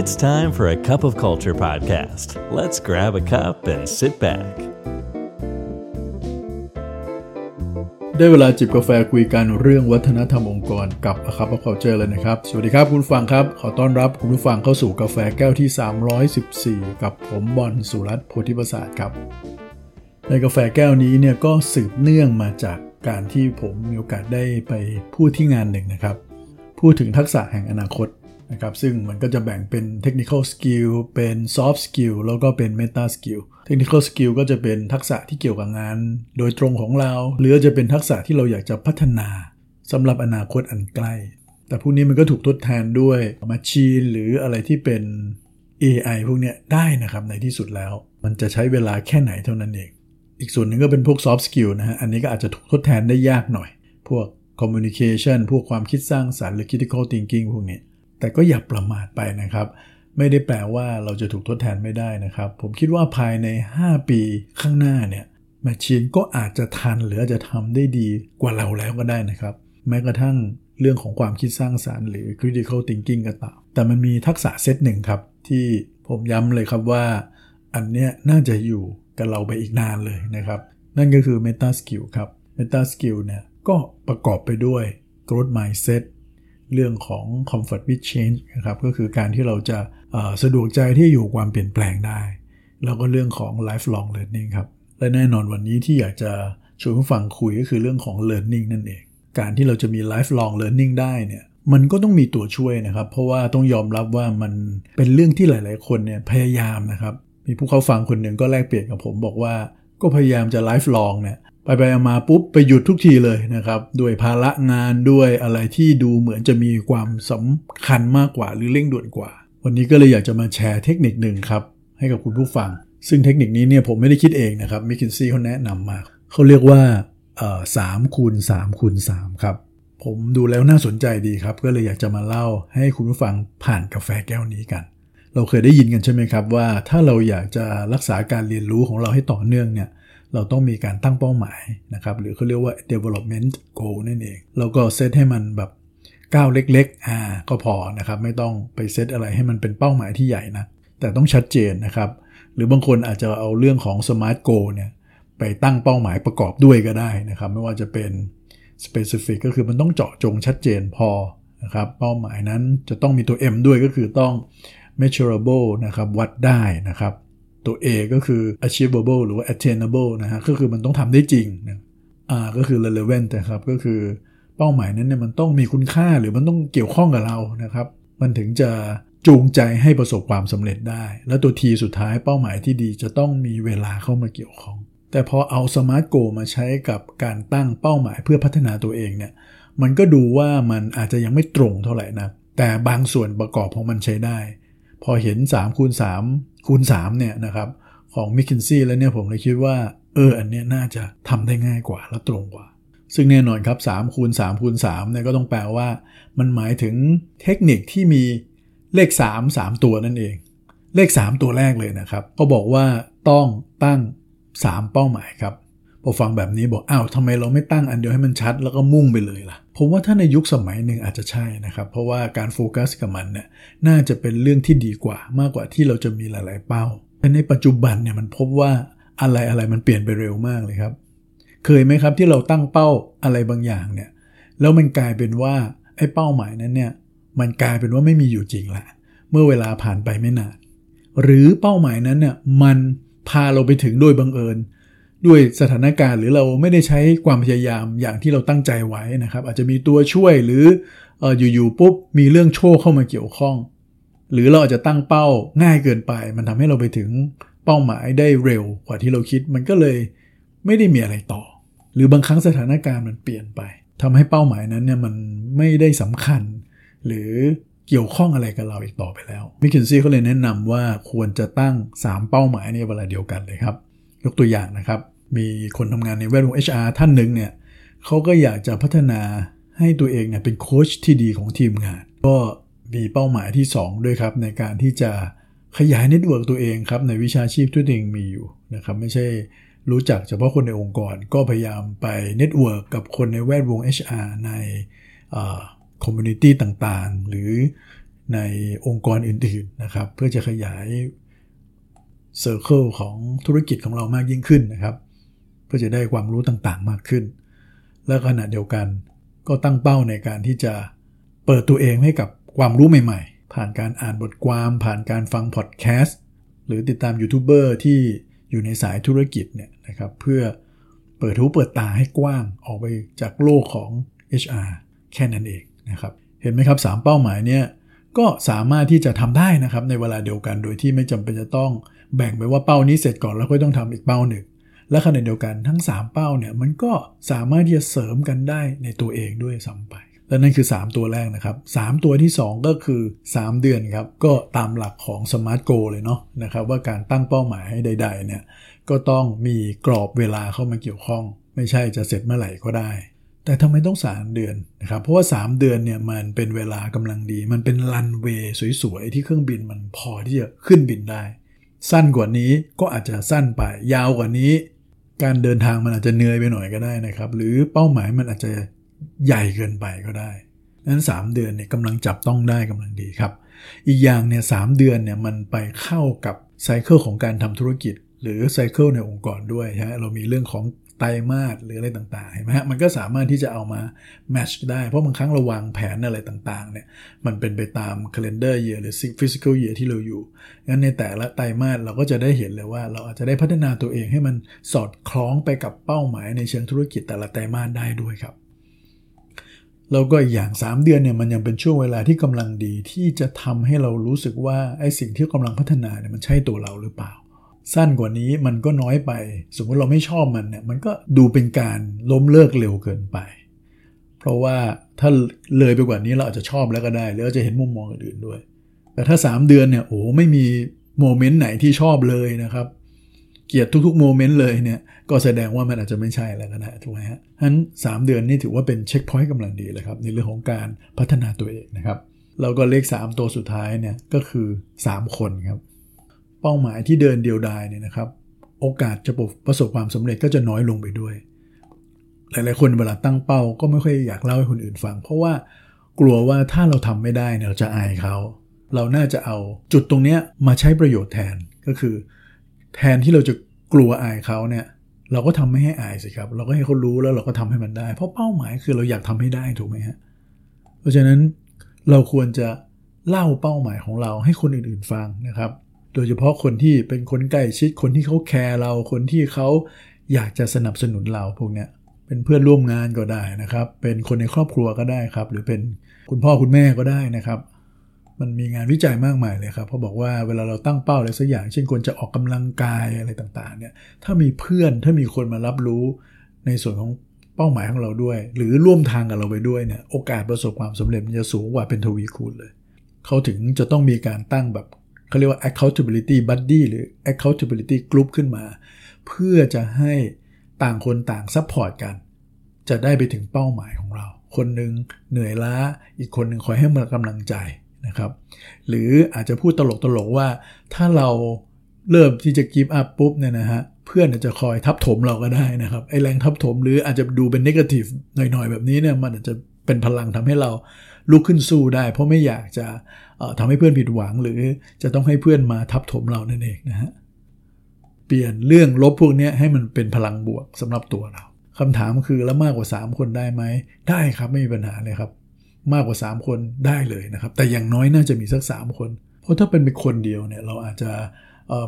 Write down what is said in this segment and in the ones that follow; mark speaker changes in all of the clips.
Speaker 1: It's time for a cup of culture podcast. Let's grab a cup and sit back.
Speaker 2: ได้เวลาจิบกาแฟคุยกันเรื่องวัฒนธรรมองค์กรกับ A Cup of Culture เลยนะครับ สวัสดีครับคุณฟังครับ ขอต้อนรับคุณผู้ฟังเข้าสู่กาแฟแก้วที่ 314 กับผมบอลสุรัตน์โพธิประสาทครับ ในกาแฟแก้วนี้เนี่ยก็สืบเนื่องมาจากการที่ผมมีโอกาสได้ไปพูดที่งานหนึ่งนะครับ พูดถึงทักษะแห่งอนาคต นะครับซึ่งมันก็จะแบ่งเป็น technical skill เป็น soft skill แล้วก็เป็น meta skill technical skill ก็จะเป็นทักษะที่เกี่ยวกับงาน โดยตรงของเรา หรือจะเป็นทักษะที่เราอยากจะพัฒนาสำหรับอนาคตอันใกล้ แต่พวกนี้มันก็ถูกทดแทนด้วย machine หรืออะไรที่เป็น AI พวกนี้ได้นะครับในที่สุดแล้ว มันจะใช้เวลาแค่ไหนเท่านั้นเอง อีกส่วนหนึ่งก็เป็นพวก soft skill นะฮะอันนี้ก็อาจจะถูกทดแทนได้ยากหน่อย พวก communication พวกความคิดสร้างสารรค์หรือ critical thinking พวกนี้ แต่ก็อย่าประมาทไปนะครับ ไม่ได้แปลว่าเราจะถูกทดแทนไม่ได้นะครับ ผมคิดว่าภายใน 5 ปีข้างหน้าเนี่ยแมชชีนก็อาจจะทันหรืออาจจะทำได้ดีกว่าเราแล้วก็ได้นะครับ แม้กระทั่งเรื่องของความคิดสร้างสารรค์หรือ critical thinking ก็ตามแต่มันมีทักษะเซตหนึ่งครับ ที่ผมย้ำเลยครับว่า อันเนี้ยน่าจะอยู่กับเราไปอีกนานเลยนะครับ นั่นก็คือ meta skill ครับ meta skill เนี่ยก็ประกอบไปด้วย growth mindset เรื่องของ comfort with change นะครับก็คือการที่เราจะสะดวกใจที่อยู่ความเปลี่ยนแปลงได้ แล้วก็เรื่องของ lifelong learning ครับ และแน่นอนวันนี้ที่อยากจะชวนผู้ฟังคุยก็คือเรื่องของ learning นั่นเอง การที่เราจะมี lifelong learning ได้เนี่ยมันก็ต้องมีตัวช่วยนะครับ เพราะว่าต้องยอมรับว่ามันเป็นเรื่องที่หลาย ๆ คนเนี่ยพยายามนะครับ มีผู้เข้าฟังคนหนึ่งก็แลกเปลี่ยนกับผมบอกว่าก็พยายามจะ lifelong เนี่ย ไปไปมาปุ๊บไปหยุดทุกทีเลยนะครับ ด้วยภาระงานด้วยอะไรที่ดูเหมือนจะมีความสำคัญมากกว่าหรือเร่งด่วนกว่า วันนี้ก็เลยอยากจะมาแชร์เทคนิคหนึ่งครับ ให้กับคุณผู้ฟัง ซึ่งเทคนิคนี้เนี่ยผมไม่ได้คิดเองนะครับมิคินซี่เขาแนะนำมาเขาเรียกว่าสามคูณสามคูณสามครับ ผมดูแล้วน่าสนใจดีครับ ก็เลยอยากจะมาเล่าให้คุณผู้ฟังผ่านกาแฟแก้วนี้กัน เราเคยได้ยินกันใช่ไหมครับว่า ถ้าเราอยากจะรักษาการเรียนรู้ของเราให้ต่อเนื่องเนี่ย เราต้องมีการตั้งเป้าหมายนะครับหรือเขาเรียกว่า development goal นั่นเอง แล้วก็เซตให้มันแบบก้าวเล็กๆอ่าก็พอนะครับไม่ต้องไปเซตอะไรให้มันเป็นเป้าหมายที่ใหญ่นะแต่ต้องชัดเจนนะครับ หรือบางคนอาจจะเอาเรื่องของ smart goal เนี่ยไปตั้งเป้าหมายประกอบด้วยก็ได้นะครับ ไม่ว่าจะเป็น specific ก็คือมันต้องเจาะจงชัดเจนพอนะครับเป้าหมายนั้นจะต้องมีตัว M ด้วยก็คือต้อง measurable นะครับวัดได้นะครับ ตัว A ก็คือ achievable หรือว่า attainable นะฮะก็คือมันต้องทำได้จริงนะ R ก็คือ relevant นะครับก็คือเป้าหมายนั้นเนี่ยมันต้องมีคุณค่าหรือมันต้องเกี่ยวข้องกับเรานะครับ มันถึงจะจูงใจให้ประสบความสำเร็จได้ แล้วตัว T สุดท้ายเป้าหมายที่ดีจะต้องมีเวลาเข้ามาเกี่ยวข้อง แต่พอเอา smart goal มาใช้กับการตั้งเป้าหมายเพื่อพัฒนาตัวเองเนี่ยมันก็ดูว่ามันอาจจะยังไม่ตรงเท่าไหร่นะแต่บางส่วนประกอบของมันใช้ได้ พอเห็น3คูณ3คูณ3เนี่ยนะครับของมิคินซี่แล้วเนี่ยผมเลยคิดว่า เอออันเนี้ยน่าจะทำได้ง่ายกว่าและตรงกว่า ซึ่งแน่นอนครับ3คูณ3คูณ3เนี่ยก็ต้องแปลว่า มันหมายถึงเทคนิคที่มีเลข 3 3 ตัวนั่นเอง เลข 3 ตัวแรกเลยนะครับก็บอกว่าต้องตั้ง 3 เป้าหมายครับพอฟังแบบนี้บอกอ้าวทำไมเราไม่ตั้งอันเดียวให้มันชัด แล้วก็มุ่งไปเลยล่ะ ผมว่าถ้าในยุคสมัยหนึ่งอาจจะใช่นะครับ เพราะว่าการโฟกัสกับมันเนี่ยน่าจะเป็นเรื่องที่ดีกว่ามากกว่าที่เราจะมีหลาย ๆ เป้า แต่ในปัจจุบันเนี่ยมันพบว่าอะไรอะไรมันเปลี่ยนไปเร็วมากเลยครับ เคยไหมครับที่เราตั้งเป้าอะไรบางอย่างเนี่ยแล้วมันกลายเป็นว่าไอ้เป้าหมายนั้นเนี่ยมันกลายเป็นว่าไม่มีอยู่จริงละเมื่อเวลาผ่านไปไม่นานหรือเป้าหมายนั้นเนี่ยมันพาเราไปถึงโดยบังเอิญ ด้วยสถานการณ์หรือเราไม่ได้ใช้ความพยายามอย่างที่เราตั้งใจไว้นะครับ อาจจะมีตัวช่วยหรืออยู่ๆปุ๊บมีเรื่องโชคเข้ามาเกี่ยวข้อง หรือเราอาจจะตั้งเป้าง่ายเกินไป มันทำให้เราไปถึงเป้าหมายได้เร็วกว่าที่เราคิด มันก็เลยไม่ได้มีอะไรต่อ หรือบางครั้งสถานการณ์มันเปลี่ยนไปทำให้เป้าหมายนั้นเนี่ยมันไม่ได้สำคัญ หรือเกี่ยวข้องอะไรกับเราอีกต่อไปแล้ว McKinsey เขาเลยแนะนำว่าควรจะตั้ง 3 เป้าหมายในเวลาเดียวกันเลยครับ ยกตัวอย่างนะครับ มีคนทำงานในแวดวง HR ท่านหนึ่งเนี่ยเขาก็อยากจะพัฒนาให้ตัวเองเนี่ยเป็นโค้ชที่ดีของทีมงาน ก็มีเป้าหมายที่ 2 ด้วยครับ ในการที่จะขยาย network ตัวเองครับ ในวิชาชีพที่ตัวเองมีอยู่นะครับไม่ใช่รู้จักเฉพาะคนในองค์กร ก็พยายามไป network กับคนในแวดวง HR ใน community ต่างๆ หรือในองค์กรอื่นๆนะครับ เพื่อจะขยาย circle ของธุรกิจของเรามากยิ่งขึ้นนะครับเพื่อจะได้ความรู้ต่างๆมากขึ้น และขณะเดียวกันก็ตั้งเป้าในการที่จะเปิดตัวเองให้กับความรู้ใหม่ๆ ผ่านการอ่านบทความผ่านการฟังพอดแคสต์หรือติดตามยูทูบเบอร์ที่อยู่ในสายธุรกิจเนี่ยนะครับเพื่อเปิดหูเปิดตาให้กว้างออกไปจากโลกของ HR แค่นั้นเองนะครับ เห็นไหมครับ 3 เป้าหมายเนี่ย ก็สามารถที่จะทำได้นะครับในเวลาเดียวกัน โดยที่ไม่จำเป็นจะต้องแบ่งไปว่าเป้านี้เสร็จก่อนแล้วก็ต้องทำอีกเป้าหนึ่ง และขณะเดียวกันทั้ง 3 เป้าเนี่ยมันก็สามารถที่จะเสริมกันได้ในตัวเองด้วยซ้ำไปและนั่นคือ 3 ตัวแรกนะครับ 3 ตัวที่ 2 ก็คือ 3 เดือนครับ ก็ตามหลักของ Smart Go เลยเนาะนะครับว่าการตั้งเป้าหมายให้ใด ๆ เนี่ยก็ต้องมีกรอบเวลาเข้ามาเกี่ยวข้อง ไม่ใช่จะเสร็จเมื่อไหร่ก็ได้ แต่ทำไมต้อง 3 เดือนนะครับ เพราะว่า 3 เดือนเนี่ยมันเป็นเวลากำลังดี มันเป็นรันเวย์สวยๆ ที่เครื่องบินมันพอที่จะขึ้นบินได้ สั้นกว่านี้ก็อาจจะสั้นไป ยาวกว่านี้ การเดินทางมันอาจจะเหนื่อยไปหน่อยก็ได้นะครับ หรือเป้าหมายมันอาจจะใหญ่เกินไปก็ได้นั้น 3 เดือนเนี่ยกำลังจับต้องได้กำลังดีครับ อีกอย่างเนี่ยสเดือนเนี่ยมันไปเข้ากับไซเคิลของการทำธุรกิจ หรือไซเคิลในองค์กรด้วยฮะเรามีเรื่องของ ไตรมาสหรืออะไรต่างๆเห็นไหมฮะมันก็สามารถที่จะเอามาแมชได้ เพราะบางครั้งเราวางแผนอะไรต่างๆเนี่ยมันเป็นไปตาม calendar year หรือ physical year ที่เราอยู่งั้นในแต่ละไตรมาสเราก็จะได้เห็นเลยว่า เราอาจจะได้พัฒนาตัวเองให้มันสอดคล้องไปกับเป้าหมายในเชิงธุรกิจแต่ละไตรมาสได้ด้วยครับแล้วก็อีกอย่าง 3 เดือนเนี่ยมันยังเป็นช่วงเวลาที่กำลังดีที่จะทำให้เรารู้สึกว่าไอ้สิ่งที่กำลังพัฒนาเนี่ยมันใช่ตัวเราหรือเปล่า สั้นกว่านี้มันก็น้อยไป สมมติเราไม่ชอบมันเนี่ยมันก็ดูเป็นการล้มเลิกเร็วเกินไป เพราะว่าถ้าเลยไปกว่านี้เราอาจจะชอบแล้วก็ได้แล้วจะเห็นมุมมองอื่นด้วย แต่ถ้า 3 เดือนเนี่ยโอ้ไม่มีmoment ไหนที่ชอบเลยนะครับ เกลียดทุกๆ moment เลยเนี่ยก็แสดงว่ามันอาจจะไม่ใช่แล้วก็ได้ถูกไหมฮะฉะนั้น 3 เดือนนี่ถือว่าเป็น checkpoint กำลังดีเลยครับในเรื่องของการพัฒนาตัวเองนะครับแล้วก็เลข 3 ตัวสุดท้ายเนี่ยก็คือ 3 คนครับ เป้าหมายที่เดินเดียวดายเนี่ยนะครับ โอกาสจะประสบความสำเร็จก็จะน้อยลงไปด้วย หลายๆ คนเวลาตั้งเป้าก็ไม่ค่อยอยากเล่าให้คนอื่นฟัง เพราะว่ากลัวว่าถ้าเราทำไม่ได้เนี่ยเราจะอายเขา เราน่าจะเอาจุดตรงนี้มาใช้ประโยชน์แทนก็คือ แทนที่เราจะกลัวอายเขาเนี่ยเราก็ทำไม่ให้อายสิครับ เราก็ให้เขารู้แล้วเราก็ทำให้มันได้ เพราะเป้าหมายคือเราอยากทำให้ได้ถูกไหมฮะเพราะฉะนั้นเราควรจะเล่าเป้าหมายของเราให้คนอื่นๆฟังนะครับ โดยเฉพาะคนที่เป็นคนใกล้ชิดคนที่เขาแคร์เราคนที่เขาอยากจะสนับสนุนเราพวกเนี้ยเป็นเพื่อนร่วมงานก็ได้นะครับ เป็นคนในครอบครัวก็ได้ครับ หรือเป็นคุณพ่อคุณแม่ก็ได้นะครับ มันมีงานวิจัยมากมายเลยครับเขาบอกว่าเวลาเราตั้งเป้าอะไรสักอย่าง เช่นคนจะออกกำลังกายอะไรต่างๆเนี่ยถ้ามีเพื่อนถ้ามีคนมารับรู้ในส่วนของเป้าหมายของเราด้วย หรือร่วมทางกับเราไปด้วยเนี่ยโอกาสประสบความสำเร็จมันจะสูงกว่าเป็นทวีคูณเลย เขาถึงจะต้องมีการตั้งแบบ เขาเรียกว่า accountability buddy หรือ accountability group ขึ้นมา เพื่อจะให้ต่างคนต่าง support กัน จะได้ไปถึงเป้าหมายของเรา คนหนึ่งเหนื่อยล้า อีกคนหนึ่งคอยให้มากำลังใจนะครับ หรืออาจจะพูดตลกๆว่าถ้าเราเริ่มที่จะกิฟต์อัพปุ๊บเนี่ยนะฮะเพื่อนจะคอยทับถมเราก็ได้นะครับไอแรงทับถมหรืออาจจะดูเป็นนกาทีฟหน่อยๆ แบบนี้เนี่ยมันอาจจะเป็นพลังทำให้เรา ลุกขึ้นสู้ได้ เพราะไม่อยากจะทำให้เพื่อนผิดหวัง หรือจะต้องให้เพื่อนมาทับถมเรานั่นเองนะฮะเปลี่ยนเรื่องลบพวกนี้ให้มันเป็นพลังบวกสำหรับตัวเราคำถามคือแล้วมากกว่า 3 คนได้ไหมได้ครับไม่มีปัญหาเลยครับ มากกว่า 3 คนได้เลยนะครับ แต่อย่างน้อยน่าจะมีสัก 3 คน เพราะถ้าเป็นเป็นคนเดียวเนี่ยเราอาจจะ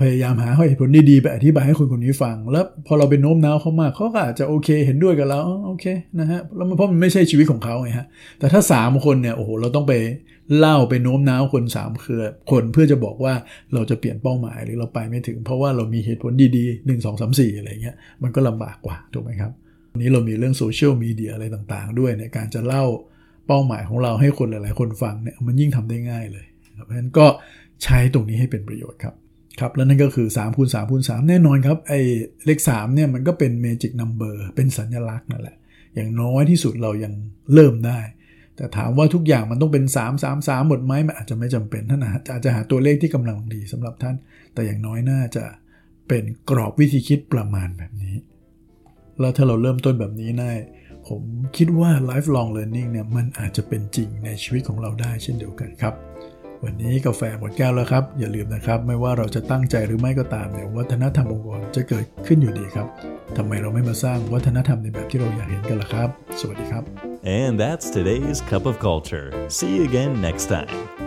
Speaker 2: พยายามหาเหตุผลดีๆไปอธิบายให้คนคนนี้ฟัง แล้วพอเราไปโน้มน้าวเขามากเขาก็อาจจะโอเค เห็นด้วยกับเราโอเคนะฮะแล้วเพราะมันไม่ใช่ชีวิตของเขาไงฮะแต่ถ้า 3 คนเนี่ยโอ้โหเราต้องไปเล่าไปโน้มน้าวคน3เครือคนเพื่อจะบอกว่าเราจะเปลี่ยนเป้าหมายหรือเราไปไม่ถึง เพราะว่าเรามีเหตุผลดีๆ 1 2 3 4 อะไรเงี้ยมันก็ลำบากกว่าถูกไหมครับวันนี้เรามีเรื่องโซเชียลมีเดียอะไรต่างๆ ด้วยในการจะเล่าเป้าหมายของเราให้คนหลาย ๆ คนฟังเนี่ยมันยิ่งทำได้ง่ายเลยเพราะฉะนั้นก็ใช้ตรงนี้ให้เป็นประโยชน์ครับ ครับแล้วนั่นก็คือ3คูณ3คูณ3แน่นอนครับไอ้เลข3เนี่ยมันก็เป็น magic number เป็นสัญลักษณ์นั่นแหละ อย่างน้อยที่สุดเรายังเริ่มได้ แต่ถามว่าทุกอย่างมันต้องเป็น 3 3 3 หมดไหมมันอาจจะไม่จำเป็นท่านอาจจะหาตัวเลขที่กำลังดีสำหรับท่าน แต่อย่างน้อยน่าจะเป็นกรอบวิธีคิดประมาณแบบนี้ แล้วถ้าเราเริ่มต้นแบบนี้ได้ผมคิดว่า lifelong learning เนี่ยมันอาจจะเป็นจริงในชีวิตของเราได้เช่นเดียวกันครับ วันนี้กาแฟหมดแก้วแล้วครับ อย่าลืมนะครับ ไม่ว่าเราจะตั้งใจหรือไม่ก็ตามเนี่ยวัฒนธรรมองค์กรจะเกิดขึ้นอยู่ดีครับทำไมเราไม่มาสร้างวัฒนธรรมในแบบที่เราอยากเห็นกันล่ะครับ สวัสดีครับ
Speaker 1: And that's today's Cup of Culture. See you again next time.